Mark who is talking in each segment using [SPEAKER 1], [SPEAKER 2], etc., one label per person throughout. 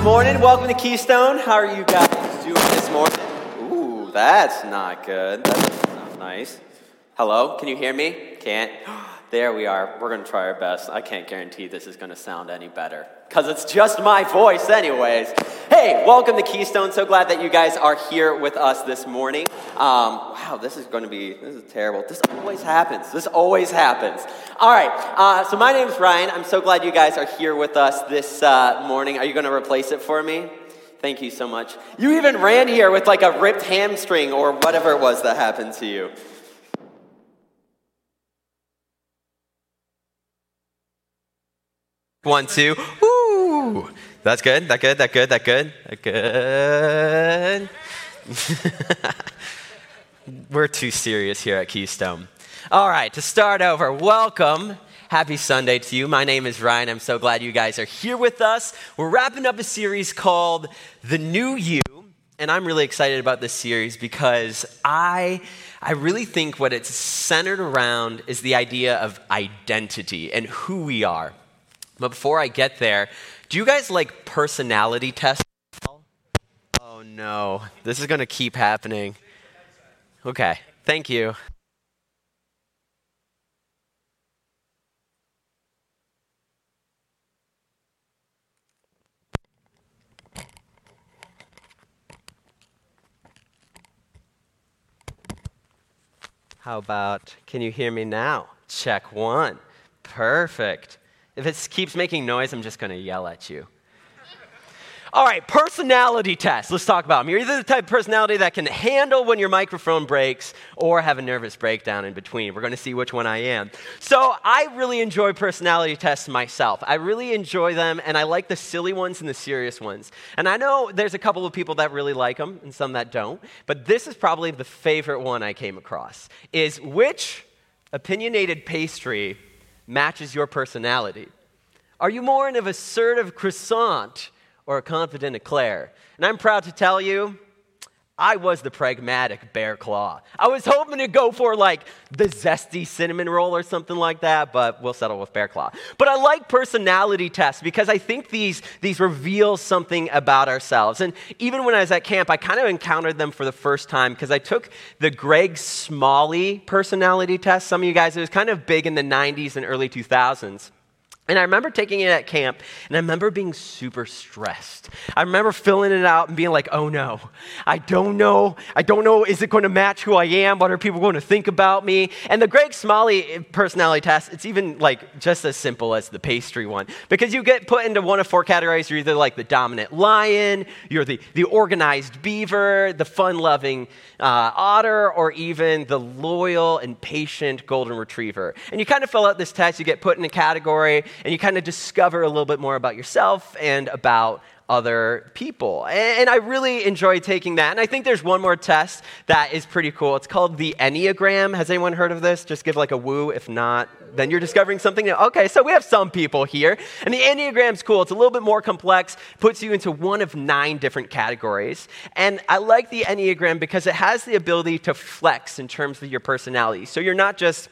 [SPEAKER 1] Good morning. Welcome to Keystone. How are you guys doing this morning? Ooh, that's not good. That's not nice. Hello, can you hear me? Can't? There we are. We're going to try our best. I can't guarantee this is going to sound any better because it's just my voice, anyways. Hey, welcome to Keystone. So glad that you guys are here with us this morning. Um, wow, this is going to be, this is terrible. This always happens. This always happens. All right, uh, so my name is Ryan. I'm so glad you guys are here with us this uh, morning. Are you going to replace it for me? Thank you so much. You even ran here with like a ripped hamstring or whatever it was that happened to you. One, two. Ooh. That's good. That good. That good. That good. That good. We're too serious here at Keystone. All right, to start over, welcome. Happy Sunday to you. My name is Ryan. I'm so glad you guys are here with us. We're wrapping up a series called The New You, and I'm really excited about this series because I I really think what it's centered around is the idea of identity and who we are. But before I get there, do you guys like personality tests? Oh no, this is going to keep happening. Okay, thank you. How about, can you hear me now? Check one. Perfect. If it keeps making noise, I'm just going to yell at you. All right, personality test. Let's talk about them. You're either the type of personality that can handle when your microphone breaks or have a nervous breakdown in between. We're going to see which one I am. So, I really enjoy personality tests myself. I really enjoy them, and I like the silly ones and the serious ones. And I know there's a couple of people that really like them and some that don't, but this is probably the favorite one I came across. Is which opinionated pastry matches your personality? Are you more of an assertive croissant or a confident eclair? And I'm proud to tell you, I was the pragmatic bear claw. I was hoping to go for like the zesty cinnamon roll or something like that, but we'll settle with bear claw. But I like personality tests because I think these, these reveal something about ourselves. And even when I was at camp, I kind of encountered them for the first time because I took the Greg Smalley personality test. Some of you guys, it was kind of big in the 90s and early 2000s. And I remember taking it at camp, and I remember being super stressed. I remember filling it out and being like, oh no, I don't know. I don't know, is it going to match who I am? What are people going to think about me? And the Greg Smalley personality test, it's even like just as simple as the pastry one. Because you get put into one of four categories. You're either like the dominant lion, you're the, the organized beaver, the fun loving uh, otter, or even the loyal and patient golden retriever. And you kind of fill out this test, you get put in a category and you kind of discover a little bit more about yourself and about other people. And I really enjoy taking that. And I think there's one more test that is pretty cool. It's called the Enneagram. Has anyone heard of this? Just give like a woo. If not, then you're discovering something new. Okay, so we have some people here. And the Enneagram's cool. It's a little bit more complex, puts you into one of nine different categories. And I like the Enneagram because it has the ability to flex in terms of your personality. So you're not just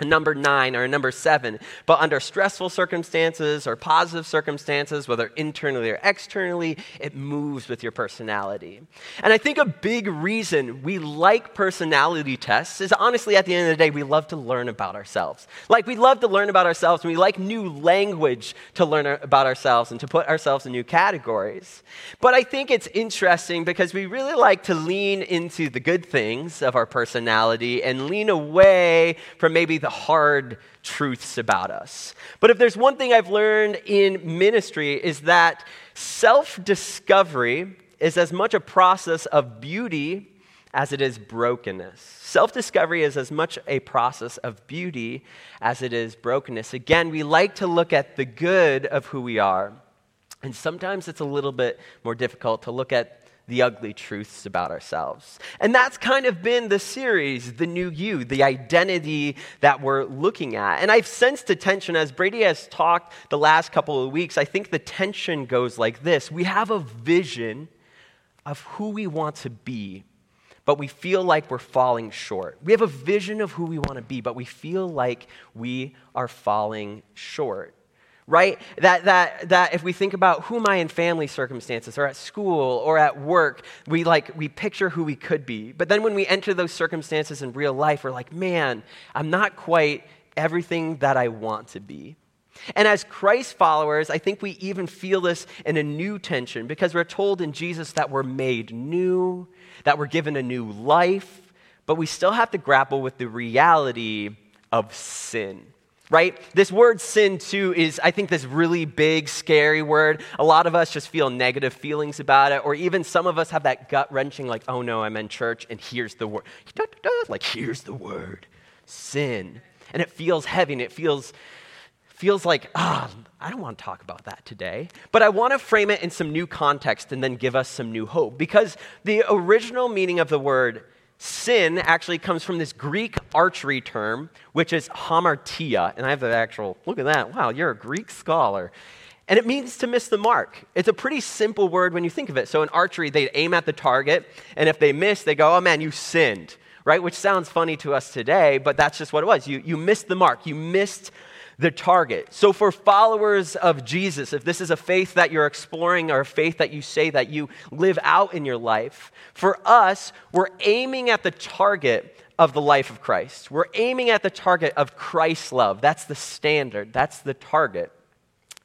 [SPEAKER 1] number nine or number seven, but under stressful circumstances or positive circumstances, whether internally or externally, it moves with your personality. And I think a big reason we like personality tests is honestly, at the end of the day, we love to learn about ourselves. Like, we love to learn about ourselves, and we like new language to learn about ourselves and to put ourselves in new categories. But I think it's interesting because we really like to lean into the good things of our personality and lean away from maybe the hard truths about us. But if there's one thing I've learned in ministry is that self-discovery is as much a process of beauty as it is brokenness. Self discovery is as much a process of beauty as it is brokenness. Again, we like to look at the good of who we are, and sometimes it's a little bit more difficult to look at the ugly truths about ourselves. And that's kind of been the series, The New You, the identity that we're looking at. And I've sensed the tension as Brady has talked the last couple of weeks. I think the tension goes like this We have a vision of who we want to be, but we feel like we're falling short. We have a vision of who we want to be, but we feel like we are falling short. Right? That, that, that if we think about who am I in family circumstances or at school or at work, we like, we picture who we could be. But then when we enter those circumstances in real life, we're like, man, I'm not quite everything that I want to be. And as Christ followers, I think we even feel this in a new tension because we're told in Jesus that we're made new, that we're given a new life, but we still have to grapple with the reality of sin right? This word sin, too, is, I think, this really big, scary word. A lot of us just feel negative feelings about it, or even some of us have that gut wrenching, like, oh no, I'm in church, and here's the word. Like, here's the word sin. And it feels heavy, and it feels. Feels like, ah, oh, I don't want to talk about that today. But I want to frame it in some new context and then give us some new hope. Because the original meaning of the word sin actually comes from this Greek archery term, which is hamartia. And I have the actual, look at that. Wow, you're a Greek scholar. And it means to miss the mark. It's a pretty simple word when you think of it. So in archery, they aim at the target, and if they miss, they go, oh man, you sinned, right? Which sounds funny to us today, but that's just what it was. You, you missed the mark. You missed the target. So, for followers of Jesus, if this is a faith that you're exploring or a faith that you say that you live out in your life, for us, we're aiming at the target of the life of Christ. We're aiming at the target of Christ's love. That's the standard, that's the target.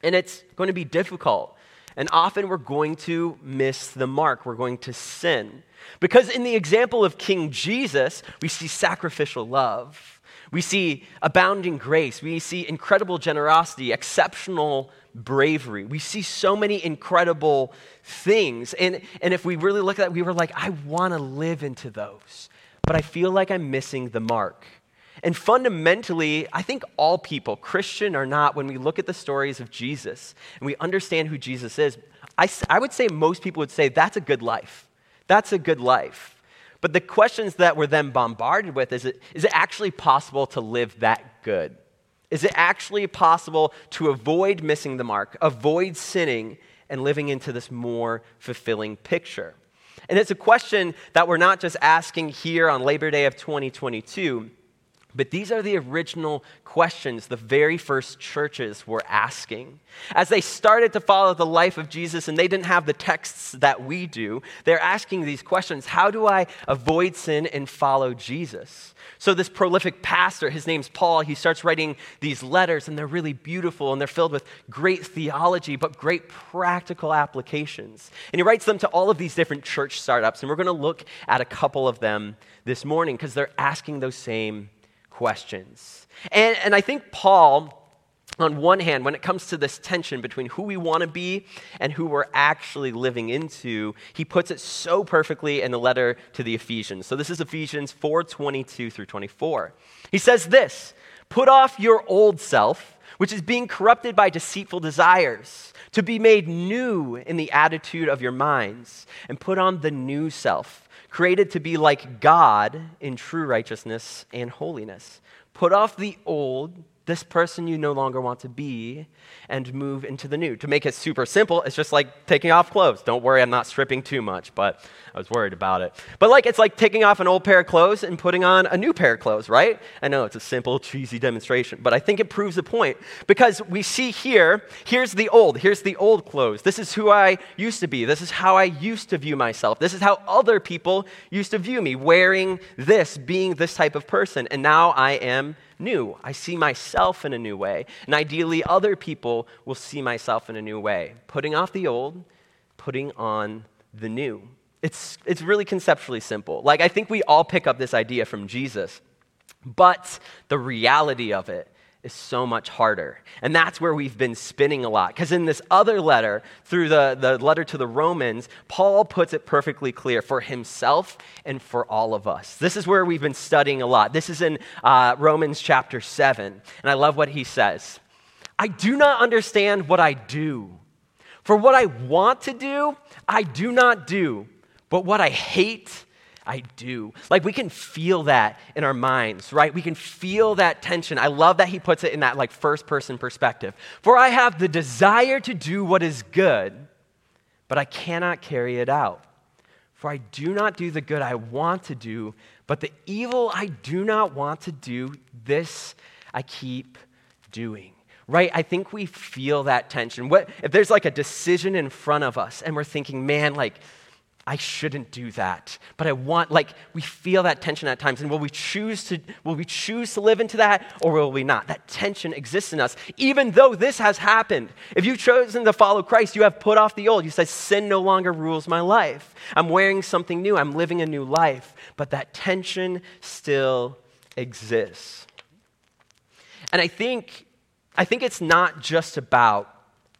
[SPEAKER 1] And it's going to be difficult. And often we're going to miss the mark, we're going to sin. Because in the example of King Jesus, we see sacrificial love. We see abounding grace. We see incredible generosity, exceptional bravery. We see so many incredible things. And, and if we really look at that, we were like, I want to live into those, but I feel like I'm missing the mark. And fundamentally, I think all people, Christian or not, when we look at the stories of Jesus and we understand who Jesus is, I, I would say most people would say that's a good life. That's a good life. But the questions that we're then bombarded with is it, is it actually possible to live that good? Is it actually possible to avoid missing the mark, avoid sinning, and living into this more fulfilling picture? And it's a question that we're not just asking here on Labor Day of 2022 but these are the original questions the very first churches were asking. As they started to follow the life of Jesus and they didn't have the texts that we do, they're asking these questions How do I avoid sin and follow Jesus? So, this prolific pastor, his name's Paul, he starts writing these letters, and they're really beautiful and they're filled with great theology, but great practical applications. And he writes them to all of these different church startups, and we're going to look at a couple of them this morning because they're asking those same questions. And, and I think Paul, on one hand, when it comes to this tension between who we want to be and who we're actually living into, he puts it so perfectly in the letter to the Ephesians. So this is Ephesians 4 22 through 24. He says this Put off your old self, which is being corrupted by deceitful desires, to be made new in the attitude of your minds, and put on the new self created to be like God in true righteousness and holiness. Put off the old, this person you no longer want to be, and move into the new. To make it super simple, it's just like taking off clothes. Don't worry, I'm not stripping too much, but I was worried about it. But like it's like taking off an old pair of clothes and putting on a new pair of clothes, right? I know it's a simple, cheesy demonstration, but I think it proves a point because we see here, here's the old, here's the old clothes. This is who I used to be. This is how I used to view myself. This is how other people used to view me, wearing this, being this type of person. And now I am new. I see myself in a new way. And ideally, other people will see myself in a new way. Putting off the old, putting on the new. It's, it's really conceptually simple. Like, I think we all pick up this idea from Jesus, but the reality of it is so much harder. And that's where we've been spinning a lot. Because in this other letter, through the, the letter to the Romans, Paul puts it perfectly clear for himself and for all of us. This is where we've been studying a lot. This is in uh, Romans chapter 7. And I love what he says I do not understand what I do. For what I want to do, I do not do. But what I hate, I do. Like we can feel that in our minds, right? We can feel that tension. I love that he puts it in that like first person perspective. For I have the desire to do what is good, but I cannot carry it out. For I do not do the good I want to do, but the evil I do not want to do, this I keep doing right? I think we feel that tension. What, if there's like a decision in front of us and we're thinking, man, like, I shouldn't do that, but I want, like, we feel that tension at times. And will we choose to, will we choose to live into that or will we not? That tension exists in us, even though this has happened. If you've chosen to follow Christ, you have put off the old. You say, sin no longer rules my life. I'm wearing something new. I'm living a new life. But that tension still exists. And I think, I think it's not just about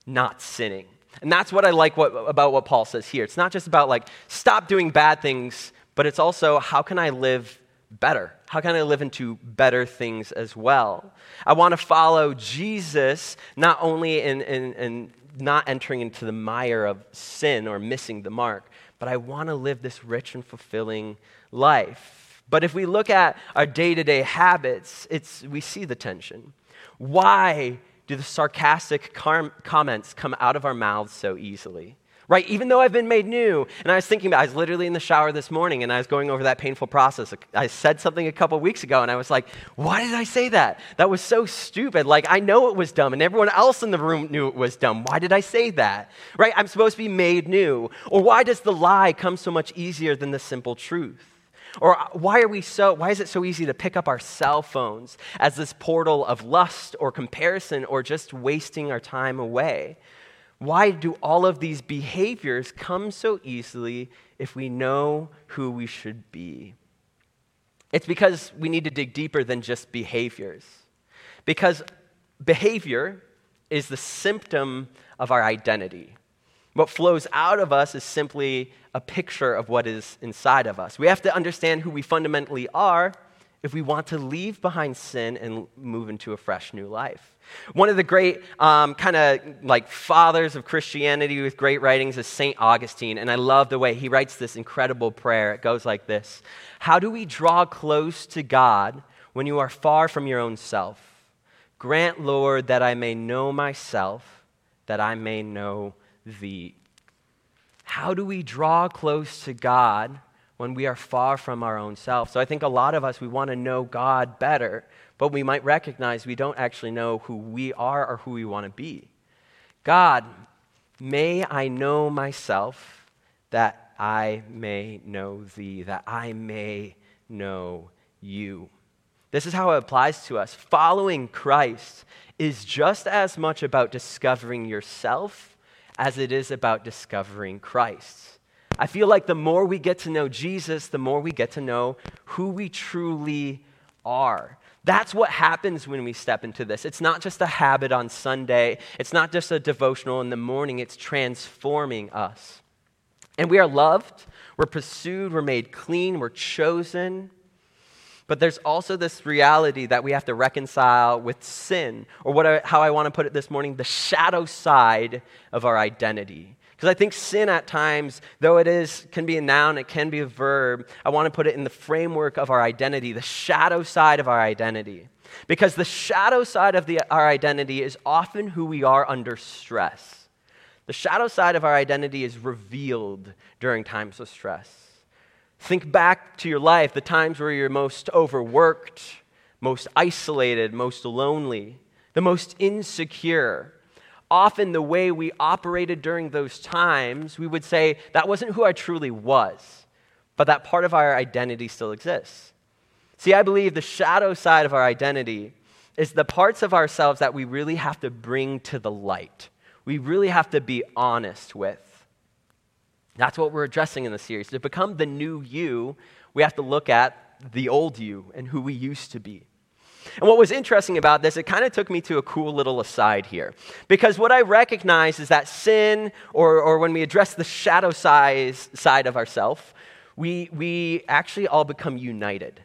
[SPEAKER 1] not sinning. And that's what I like what, about what Paul says here. It's not just about like, stop doing bad things, but it's also, how can I live better? How can I live into better things as well? I want to follow Jesus not only in, in, in not entering into the mire of sin or missing the mark, but I want to live this rich and fulfilling life. But if we look at our day to day habits, it's, we see the tension. Why do the sarcastic comments come out of our mouths so easily? Right? Even though I've been made new. And I was thinking about I was literally in the shower this morning and I was going over that painful process. I said something a couple weeks ago and I was like, why did I say that? That was so stupid. Like, I know it was dumb and everyone else in the room knew it was dumb. Why did I say that? Right? I'm supposed to be made new. Or why does the lie come so much easier than the simple truth? Or why are we so why is it so easy to pick up our cell phones as this portal of lust or comparison or just wasting our time away? Why do all of these behaviors come so easily if we know who we should be? It's because we need to dig deeper than just behaviors. Because behavior is the symptom of our identity. What flows out of us is simply a picture of what is inside of us. We have to understand who we fundamentally are if we want to leave behind sin and move into a fresh new life. One of the great um, kind of like fathers of Christianity with great writings is St. Augustine, and I love the way he writes this incredible prayer. It goes like this How do we draw close to God when you are far from your own self? Grant, Lord, that I may know myself, that I may know thee. How do we draw close to God when we are far from our own self? So I think a lot of us, we want to know God better, but we might recognize we don't actually know who we are or who we want to be. God, may I know myself that I may know thee, that I may know you. This is how it applies to us. Following Christ is just as much about discovering yourself as it is about discovering Christ. I feel like the more we get to know Jesus, the more we get to know who we truly are. That's what happens when we step into this. It's not just a habit on Sunday, it's not just a devotional in the morning, it's transforming us. And we are loved, we're pursued, we're made clean, we're chosen. But there's also this reality that we have to reconcile with sin, or what I, how I want to put it this morning, the shadow side of our identity. Because I think sin at times, though it is can be a noun, it can be a verb, I want to put it in the framework of our identity, the shadow side of our identity. Because the shadow side of the, our identity is often who we are under stress. The shadow side of our identity is revealed during times of stress. Think back to your life, the times where you're most overworked, most isolated, most lonely, the most insecure. Often, the way we operated during those times, we would say, that wasn't who I truly was, but that part of our identity still exists. See, I believe the shadow side of our identity is the parts of ourselves that we really have to bring to the light. We really have to be honest with. That's what we're addressing in the series. To become the new you, we have to look at the old you and who we used to be. And what was interesting about this, it kind of took me to a cool little aside here. Because what I recognize is that sin, or, or when we address the shadow size, side of ourselves, we, we actually all become united.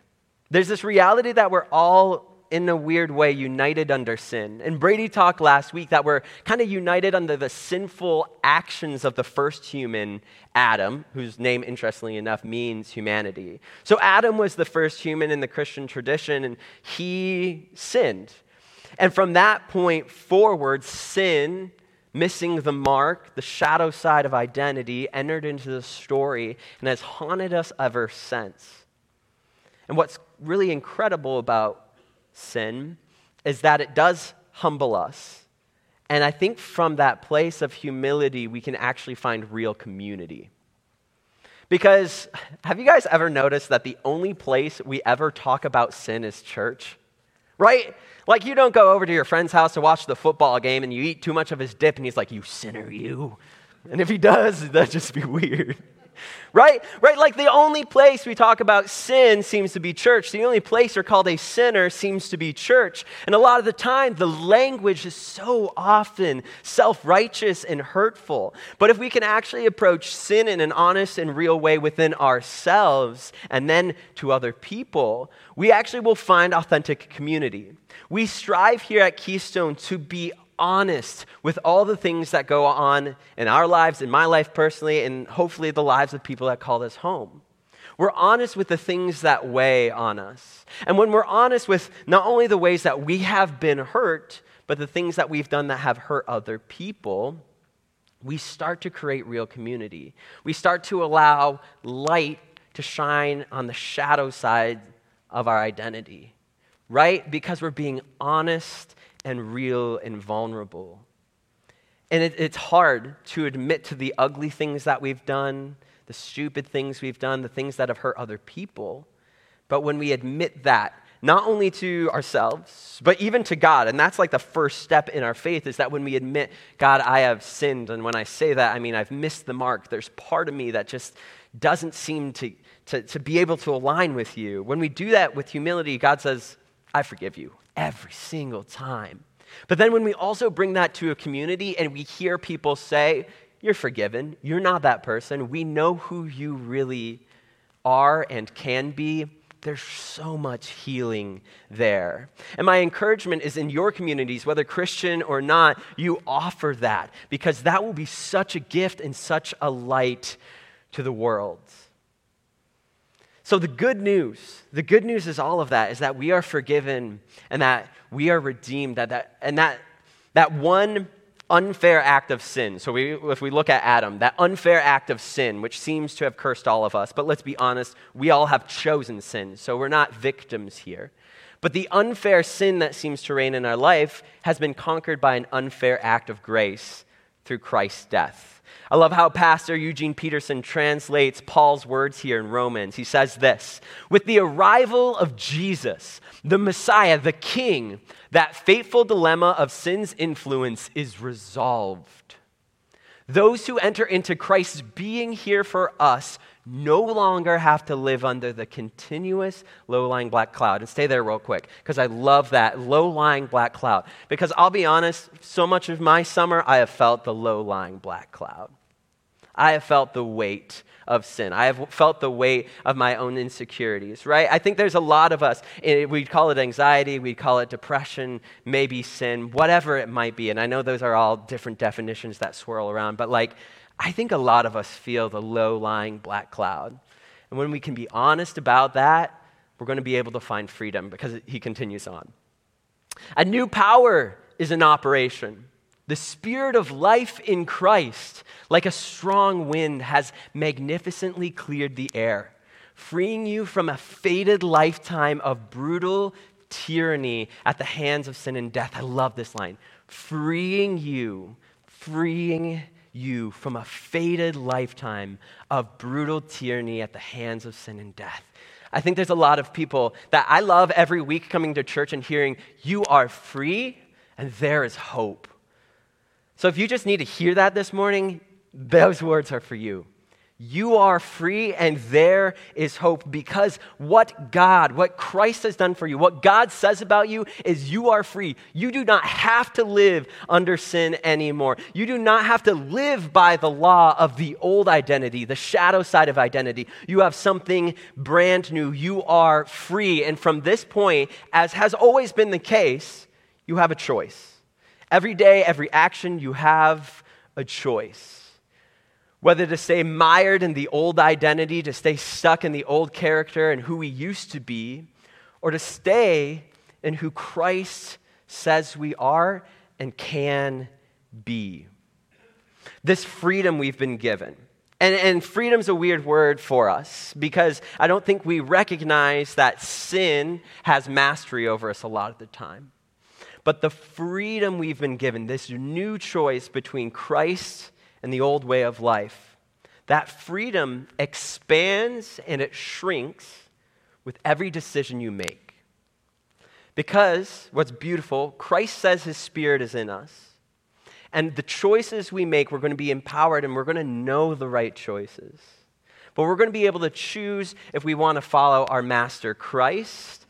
[SPEAKER 1] There's this reality that we're all in a weird way, united under sin. And Brady talked last week that we're kind of united under the sinful actions of the first human, Adam, whose name, interestingly enough, means humanity. So Adam was the first human in the Christian tradition, and he sinned. And from that point forward, sin, missing the mark, the shadow side of identity, entered into the story and has haunted us ever since. And what's really incredible about sin is that it does humble us. And I think from that place of humility, we can actually find real community. Because have you guys ever noticed that the only place we ever talk about sin is church? Right? Like, you don't go over to your friend's house to watch the football game and you eat too much of his dip and he's like, You sinner, you. And if he does, that'd just be weird right? Right? Like the only place we talk about sin seems to be church. The only place you're called a sinner seems to be church. And a lot of the time, the language is so often self righteous and hurtful. But if we can actually approach sin in an honest and real way within ourselves and then to other people, we actually will find authentic community. We strive here at Keystone to be honest with all the things that go on in our lives, in my life personally, and hopefully the lives of people that call this home. We're honest with the things that weigh on us. And when we're honest with not only the ways that we have been hurt, but the things that we've done that have hurt other people, we start to create real community. We start to allow light to shine on the shadow side of our identity, right? Because we're being honest and real and vulnerable. And it, it's hard to admit to the ugly things that we've done, the stupid things we've done, the things that have hurt other people. But when we admit that, not only to ourselves, but even to God, and that's like the first step in our faith, is that when we admit, God, I have sinned. And when I say that, I mean, I've missed the mark. There's part of me that just doesn't seem to, to, to be able to align with you. When we do that with humility, God says, I forgive you every single time. But then when we also bring that to a community and we hear people say, You're forgiven, you're not that person, we know who you really are and can be. There's so much healing there. And my encouragement is in your communities, whether Christian or not, you offer that because that will be such a gift and such a light to the world. So, the good news, the good news is all of that, is that we are forgiven and that we are redeemed, that, that, and that, that one unfair act of sin. So, we, if we look at Adam, that unfair act of sin, which seems to have cursed all of us, but let's be honest, we all have chosen sin, so we're not victims here. But the unfair sin that seems to reign in our life has been conquered by an unfair act of grace through Christ's death. I love how Pastor Eugene Peterson translates Paul's words here in Romans. He says this With the arrival of Jesus, the Messiah, the King, that fateful dilemma of sin's influence is resolved. Those who enter into Christ's being here for us no longer have to live under the continuous low lying black cloud. And stay there real quick, because I love that low lying black cloud. Because I'll be honest, so much of my summer, I have felt the low lying black cloud. I have felt the weight of sin. I have felt the weight of my own insecurities, right? I think there's a lot of us, eh, we'd call it anxiety, we'd call it depression, maybe sin, whatever it might be. And I know those are all different definitions that swirl around, but like, I think a lot of us feel the low lying black cloud. And when we can be honest about that, we're going to be able to find freedom because he continues on. A new power is in operation. The spirit of life in Christ, like a strong wind, has magnificently cleared the air, freeing you from a fated lifetime of brutal tyranny at the hands of sin and death. I love this line. Freeing you, freeing you from a fated lifetime of brutal tyranny at the hands of sin and death. I think there's a lot of people that I love every week coming to church and hearing, You are free and there is hope. So if you just need to hear that this morning, those words are for you. You are free, and there is hope because what God, what Christ has done for you, what God says about you is you are free. You do not have to live under sin anymore. You do not have to live by the law of the old identity, the shadow side of identity. You have something brand new. You are free. And from this point, as has always been the case, you have a choice. Every day, every action, you have a choice whether to stay mired in the old identity, to stay stuck in the old character and who we used to be, or to stay in who Christ says we are and can be. This freedom we've been given. And, and freedom's a weird word for us because I don't think we recognize that sin has mastery over us a lot of the time. but the freedom we've been given, this new choice between Christ and the old way of life, that freedom expands and it shrinks with every decision you make. Because what's beautiful, Christ says his spirit is in us. And the choices we make, we're going to be empowered and we're going to know the right choices. But we're going to be able to choose if we want to follow our master Christ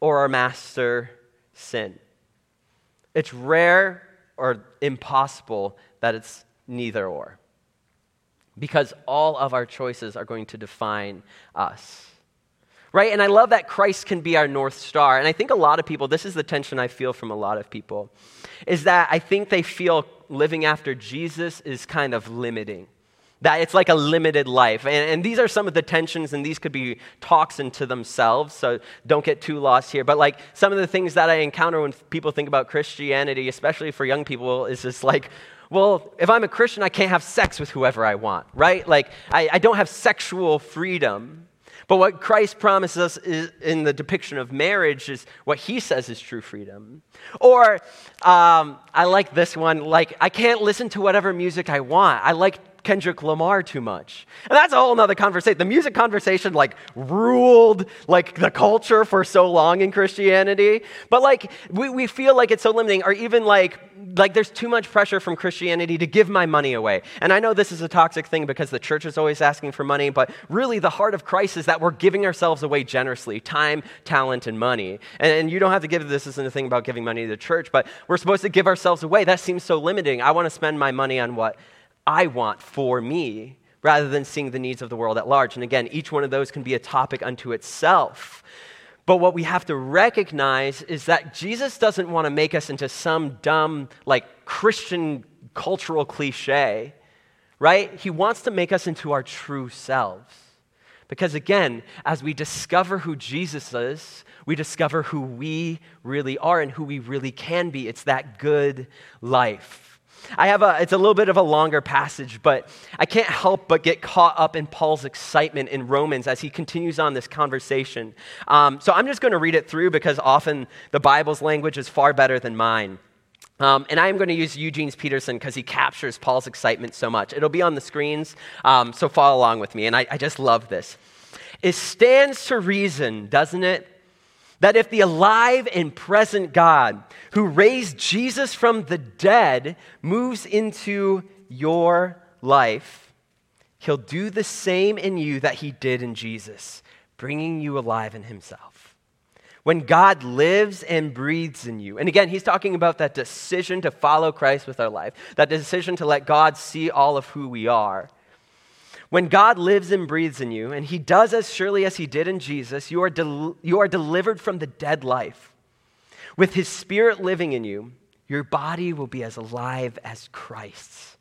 [SPEAKER 1] or our master sin. It's rare or impossible that it's neither or. Because all of our choices are going to define us right? And I love that Christ can be our North Star. And I think a lot of people, this is the tension I feel from a lot of people, is that I think they feel living after Jesus is kind of limiting. That it's like a limited life. And, and these are some of the tensions, and these could be talks into themselves, so don't get too lost here. But like some of the things that I encounter when people think about Christianity, especially for young people, is just like, well, if I'm a Christian, I can't have sex with whoever I want, right? Like, I, I don't have sexual freedom. But what Christ promises us in the depiction of marriage is what he says is true freedom. Or um, I like this one, like, I can't listen to whatever music I want. I like Kendrick Lamar too much. And that's a whole nother conversation. The music conversation like ruled like the culture for so long in Christianity. But like we, we feel like it's so limiting, or even like like there's too much pressure from Christianity to give my money away. And I know this is a toxic thing because the church is always asking for money, but really the heart of Christ is that we're giving ourselves away generously, time, talent, and money. And, and you don't have to give this isn't a thing about giving money to the church, but we're supposed to give ourselves away. That seems so limiting. I want to spend my money on what I want for me rather than seeing the needs of the world at large. And again, each one of those can be a topic unto itself. But what we have to recognize is that Jesus doesn't want to make us into some dumb, like Christian cultural cliche, right? He wants to make us into our true selves. Because again, as we discover who Jesus is, we discover who we really are and who we really can be. It's that good life. I have a, it's a little bit of a longer passage, but I can't help but get caught up in Paul's excitement in Romans as he continues on this conversation. Um, so I'm just going to read it through because often the Bible's language is far better than mine. Um, and I am going to use Eugene Peterson because he captures Paul's excitement so much. It'll be on the screens, um, so follow along with me. And I, I just love this. It stands to reason, doesn't it? That if the alive and present God who raised Jesus from the dead moves into your life, he'll do the same in you that he did in Jesus, bringing you alive in himself. When God lives and breathes in you, and again, he's talking about that decision to follow Christ with our life, that decision to let God see all of who we are. When God lives and breathes in you, and He does as surely as He did in Jesus, you are, del- you are delivered from the dead life. With His Spirit living in you, your body will be as alive as Christ's.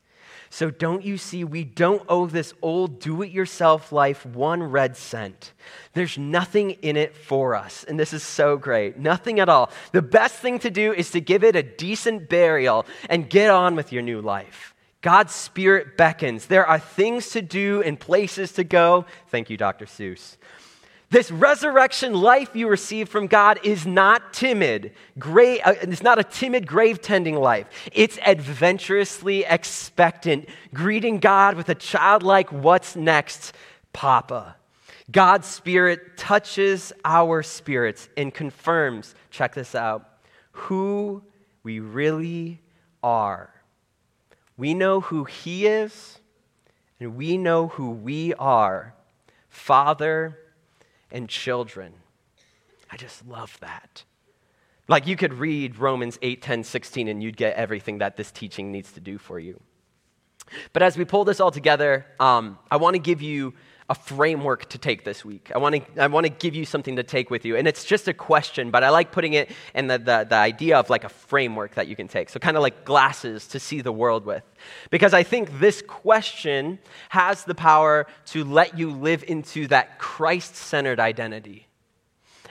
[SPEAKER 1] So, don't you see, we don't owe this old do it yourself life one red cent. There's nothing in it for us. And this is so great. Nothing at all. The best thing to do is to give it a decent burial and get on with your new life. God's Spirit beckons. There are things to do and places to go. Thank you, Dr. Seuss. This resurrection life you receive from God is not timid. Uh, it's not a timid grave tending life. It's adventurously expectant, greeting God with a childlike, what's next, Papa. God's Spirit touches our spirits and confirms, check this out, who we really are. We know who He is, and we know who we are Father and children. I just love that. Like you could read Romans 8, 10, 16, and you'd get everything that this teaching needs to do for you. But as we pull this all together, um, I want to give you a framework to take this week. I want to, I want to give you something to take with you. And it's just a question, but I like putting it in the, the, the idea of like a framework that you can take. So, kind of like glasses to see the world with. Because I think this question has the power to let you live into that Christ centered identity.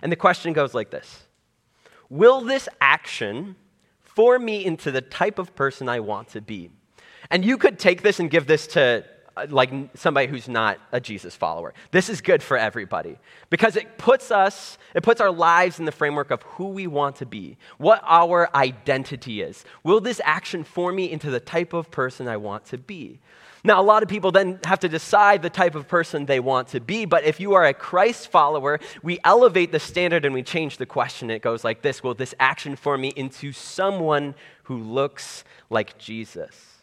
[SPEAKER 1] And the question goes like this Will this action form me into the type of person I want to be? And you could take this and give this to like somebody who's not a Jesus follower. This is good for everybody because it puts us, it puts our lives in the framework of who we want to be, what our identity is. Will this action form me into the type of person I want to be? Now, a lot of people then have to decide the type of person they want to be, but if you are a Christ follower, we elevate the standard and we change the question. It goes like this Will this action form me into someone who looks like Jesus?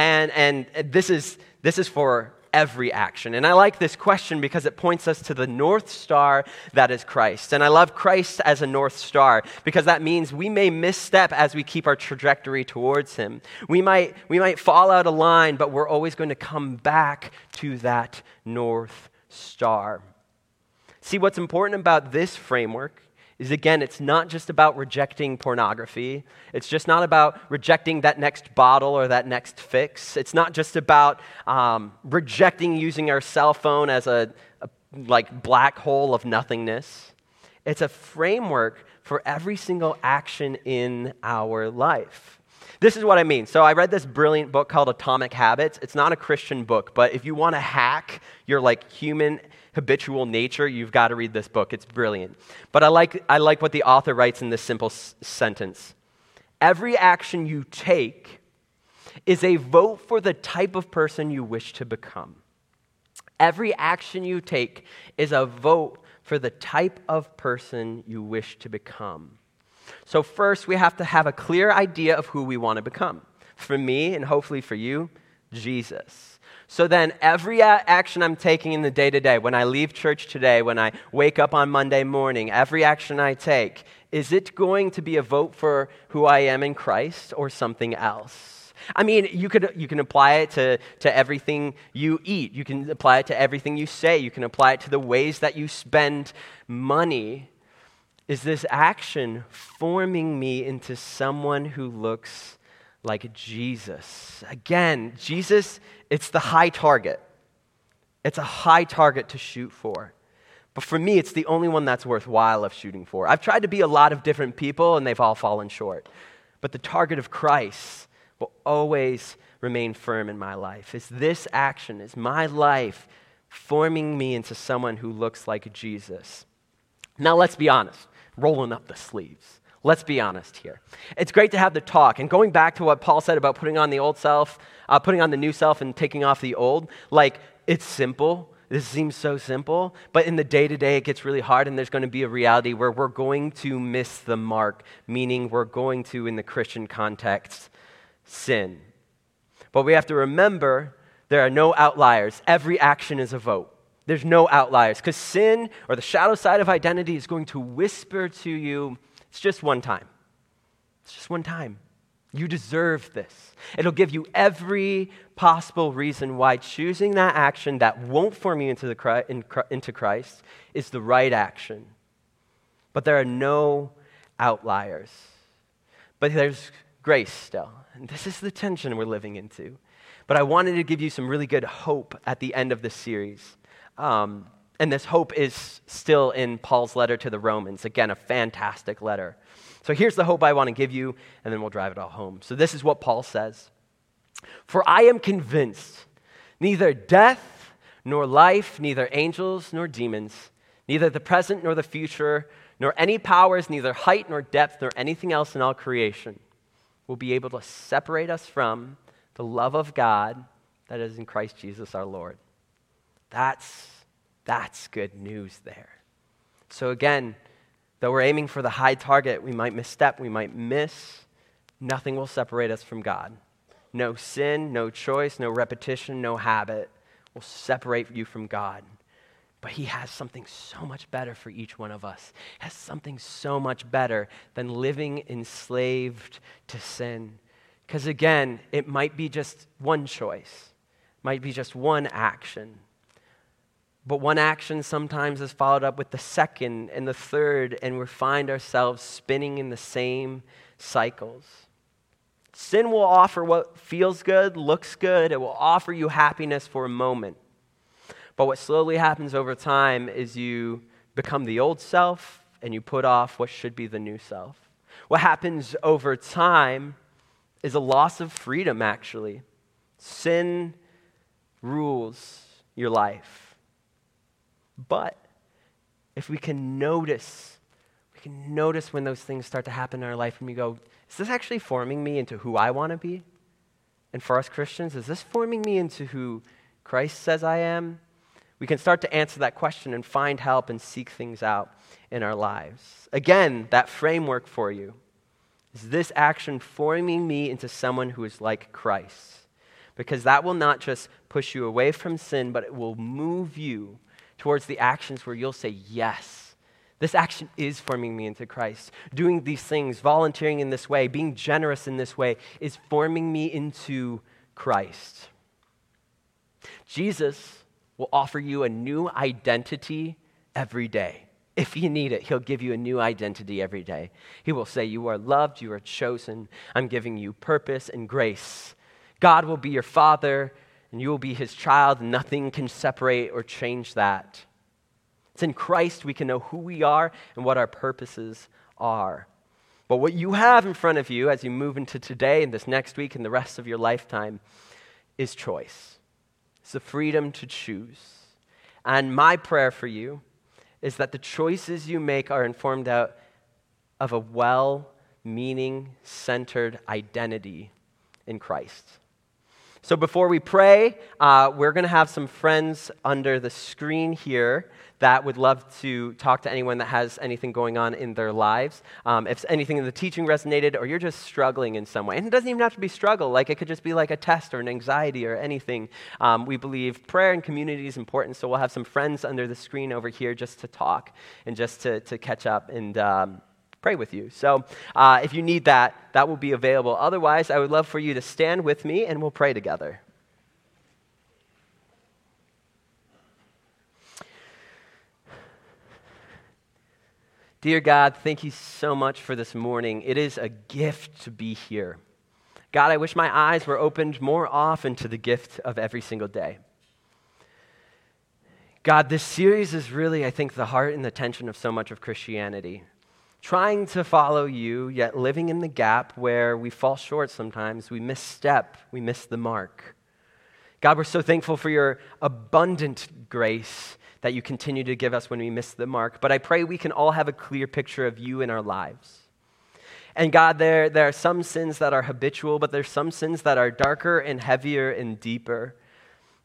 [SPEAKER 1] And, and this, is, this is for every action. And I like this question because it points us to the North Star that is Christ. And I love Christ as a North Star because that means we may misstep as we keep our trajectory towards Him. We might, we might fall out of line, but we're always going to come back to that North Star. See, what's important about this framework is again, it's not just about rejecting pornography. It's just not about rejecting that next bottle or that next fix. It's not just about um, rejecting using our cell phone as a, a like black hole of nothingness. It's a framework for every single action in our life. This is what I mean. So I read this brilliant book called Atomic Habits. It's not a Christian book, but if you want to hack your like human habitual nature, you've got to read this book. It's brilliant. But I like, I like what the author writes in this simple s- sentence Every action you take is a vote for the type of person you wish to become. Every action you take is a vote for the type of person you wish to become. So, first, we have to have a clear idea of who we want to become. For me, and hopefully for you, Jesus. So then, every action I'm taking in the day to day, when I leave church today, when I wake up on Monday morning, every action I take, is it going to be a vote for who I am in Christ or something else? I mean, you, could, you can apply it to, to everything you eat. You can apply it to everything you say. You can apply it to the ways that you spend money. Is this action forming me into someone who looks like Jesus. Again, Jesus, it's the high target. It's a high target to shoot for. But for me, it's the only one that's worthwhile of shooting for. I've tried to be a lot of different people, and they've all fallen short. But the target of Christ will always remain firm in my life. Is this action, is my life forming me into someone who looks like Jesus? Now, let's be honest, rolling up the sleeves. Let's be honest here. It's great to have the talk. And going back to what Paul said about putting on the old self, uh, putting on the new self and taking off the old, like, it's simple. This seems so simple, but in the day to day, it gets really hard, and there's going to be a reality where we're going to miss the mark, meaning we're going to, in the Christian context, sin. But we have to remember there are no outliers. Every action is a vote. There's no outliers because sin or the shadow side of identity is going to whisper to you, it's just one time. It's just one time. You deserve this. It'll give you every possible reason why choosing that action that won't form you into, the, into Christ is the right action. But there are no outliers. But there's grace still. And this is the tension we're living into. But I wanted to give you some really good hope at the end of this series. Um, and this hope is still in Paul's letter to the Romans. Again, a fantastic letter. So here's the hope I want to give you, and then we'll drive it all home. So this is what Paul says For I am convinced neither death nor life, neither angels nor demons, neither the present nor the future, nor any powers, neither height nor depth, nor anything else in all creation will be able to separate us from the love of God that is in Christ Jesus our Lord. That's that's good news there. So, again, though we're aiming for the high target, we might misstep, we might miss. Nothing will separate us from God. No sin, no choice, no repetition, no habit will separate you from God. But He has something so much better for each one of us. He has something so much better than living enslaved to sin. Because again, it might be just one choice, might be just one action but one action sometimes is followed up with the second and the third, and we find ourselves spinning in the same cycles. Sin will offer what feels good, looks good, it will offer you happiness for a moment. But what slowly happens over time is you become the old self and you put off what should be the new self. What happens over time is a loss of freedom, actually. Sin rules your life. But if we can notice, we can notice when those things start to happen in our life and we go, is this actually forming me into who I want to be? And for us Christians, is this forming me into who Christ says I am? We can start to answer that question and find help and seek things out in our lives. Again, that framework for you is this action forming me into someone who is like Christ? Because that will not just push you away from sin, but it will move you towards the actions where you'll say, Yes, this action is forming me into Christ. Doing these things, volunteering in this way, being generous in this way, is forming me into Christ. Jesus will offer you a new identity every day. If you need it, He'll give you a new identity every day. He will say, You are loved, you are chosen, I'm giving you purpose and grace. God will be your Father, and you will be His child. Nothing can separate or change that. It's in Christ we can know who we are and what our purposes are. But what you have in front of you as you move into today and this next week and the rest of your lifetime is choice. It's the freedom to choose. And my prayer for you is that the choices you make are informed out of a well meaning centered identity in Christ. So before we pray, uh, we're going to have some friends under the screen here that would love to talk to anyone that has anything going on in their lives. Um, if anything in the teaching resonated, or you're just struggling in some way, and it doesn't even have to be struggle, like it could just be like a test or an anxiety or anything. Um, we believe prayer and community is important, so we'll have some friends under the screen over here just to talk and just to, to catch up and. Um, pray with you. So uh, if you need that, that will be available. Otherwise, I would love for you to stand with me and we'll pray together. Dear God, thank you so much for this morning. It is a gift to be here. God, I wish my eyes were opened more often to the gift of every single day. God, this series is really, I think, the heart and the tension of so much of Christianity. Trying to follow you, yet living in the gap where we fall short sometimes, we misstep, we miss the mark. God, we're so thankful for your abundant grace that you continue to give us when we miss the mark. But I pray we can all have a clear picture of you in our lives. And God, there, there are some sins that are habitual, but there's some sins that are darker and heavier and deeper.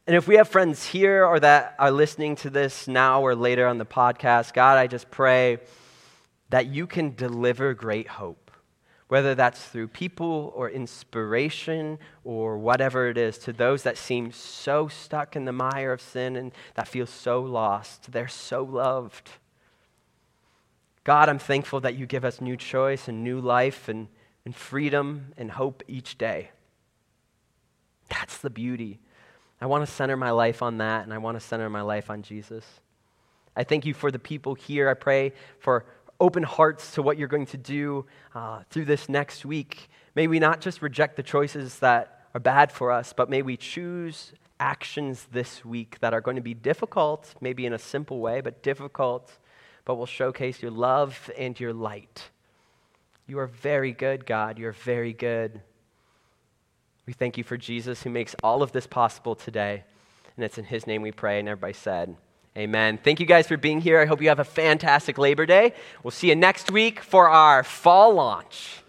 [SPEAKER 1] And if we have friends here or that are listening to this now or later on the podcast, God, I just pray that you can deliver great hope whether that's through people or inspiration or whatever it is, to those that seem so stuck in the mire of sin and that feel so lost. They're so loved. God, I'm thankful that you give us new choice and new life and, and freedom and hope each day. That's the beauty. I want to center my life on that, and I want to center my life on Jesus. I thank you for the people here. I pray for open hearts to what you're going to do uh, through this next week. May we not just reject the choices that are bad for us, but may we choose actions this week that are going to be difficult, maybe in a simple way, but difficult, but will showcase your love and your light. You are very good, God. You're very good. We thank you for Jesus who makes all of this possible today. And it's in his name we pray. And everybody said, Amen. Thank you guys for being here. I hope you have a fantastic Labor Day. We'll see you next week for our fall launch.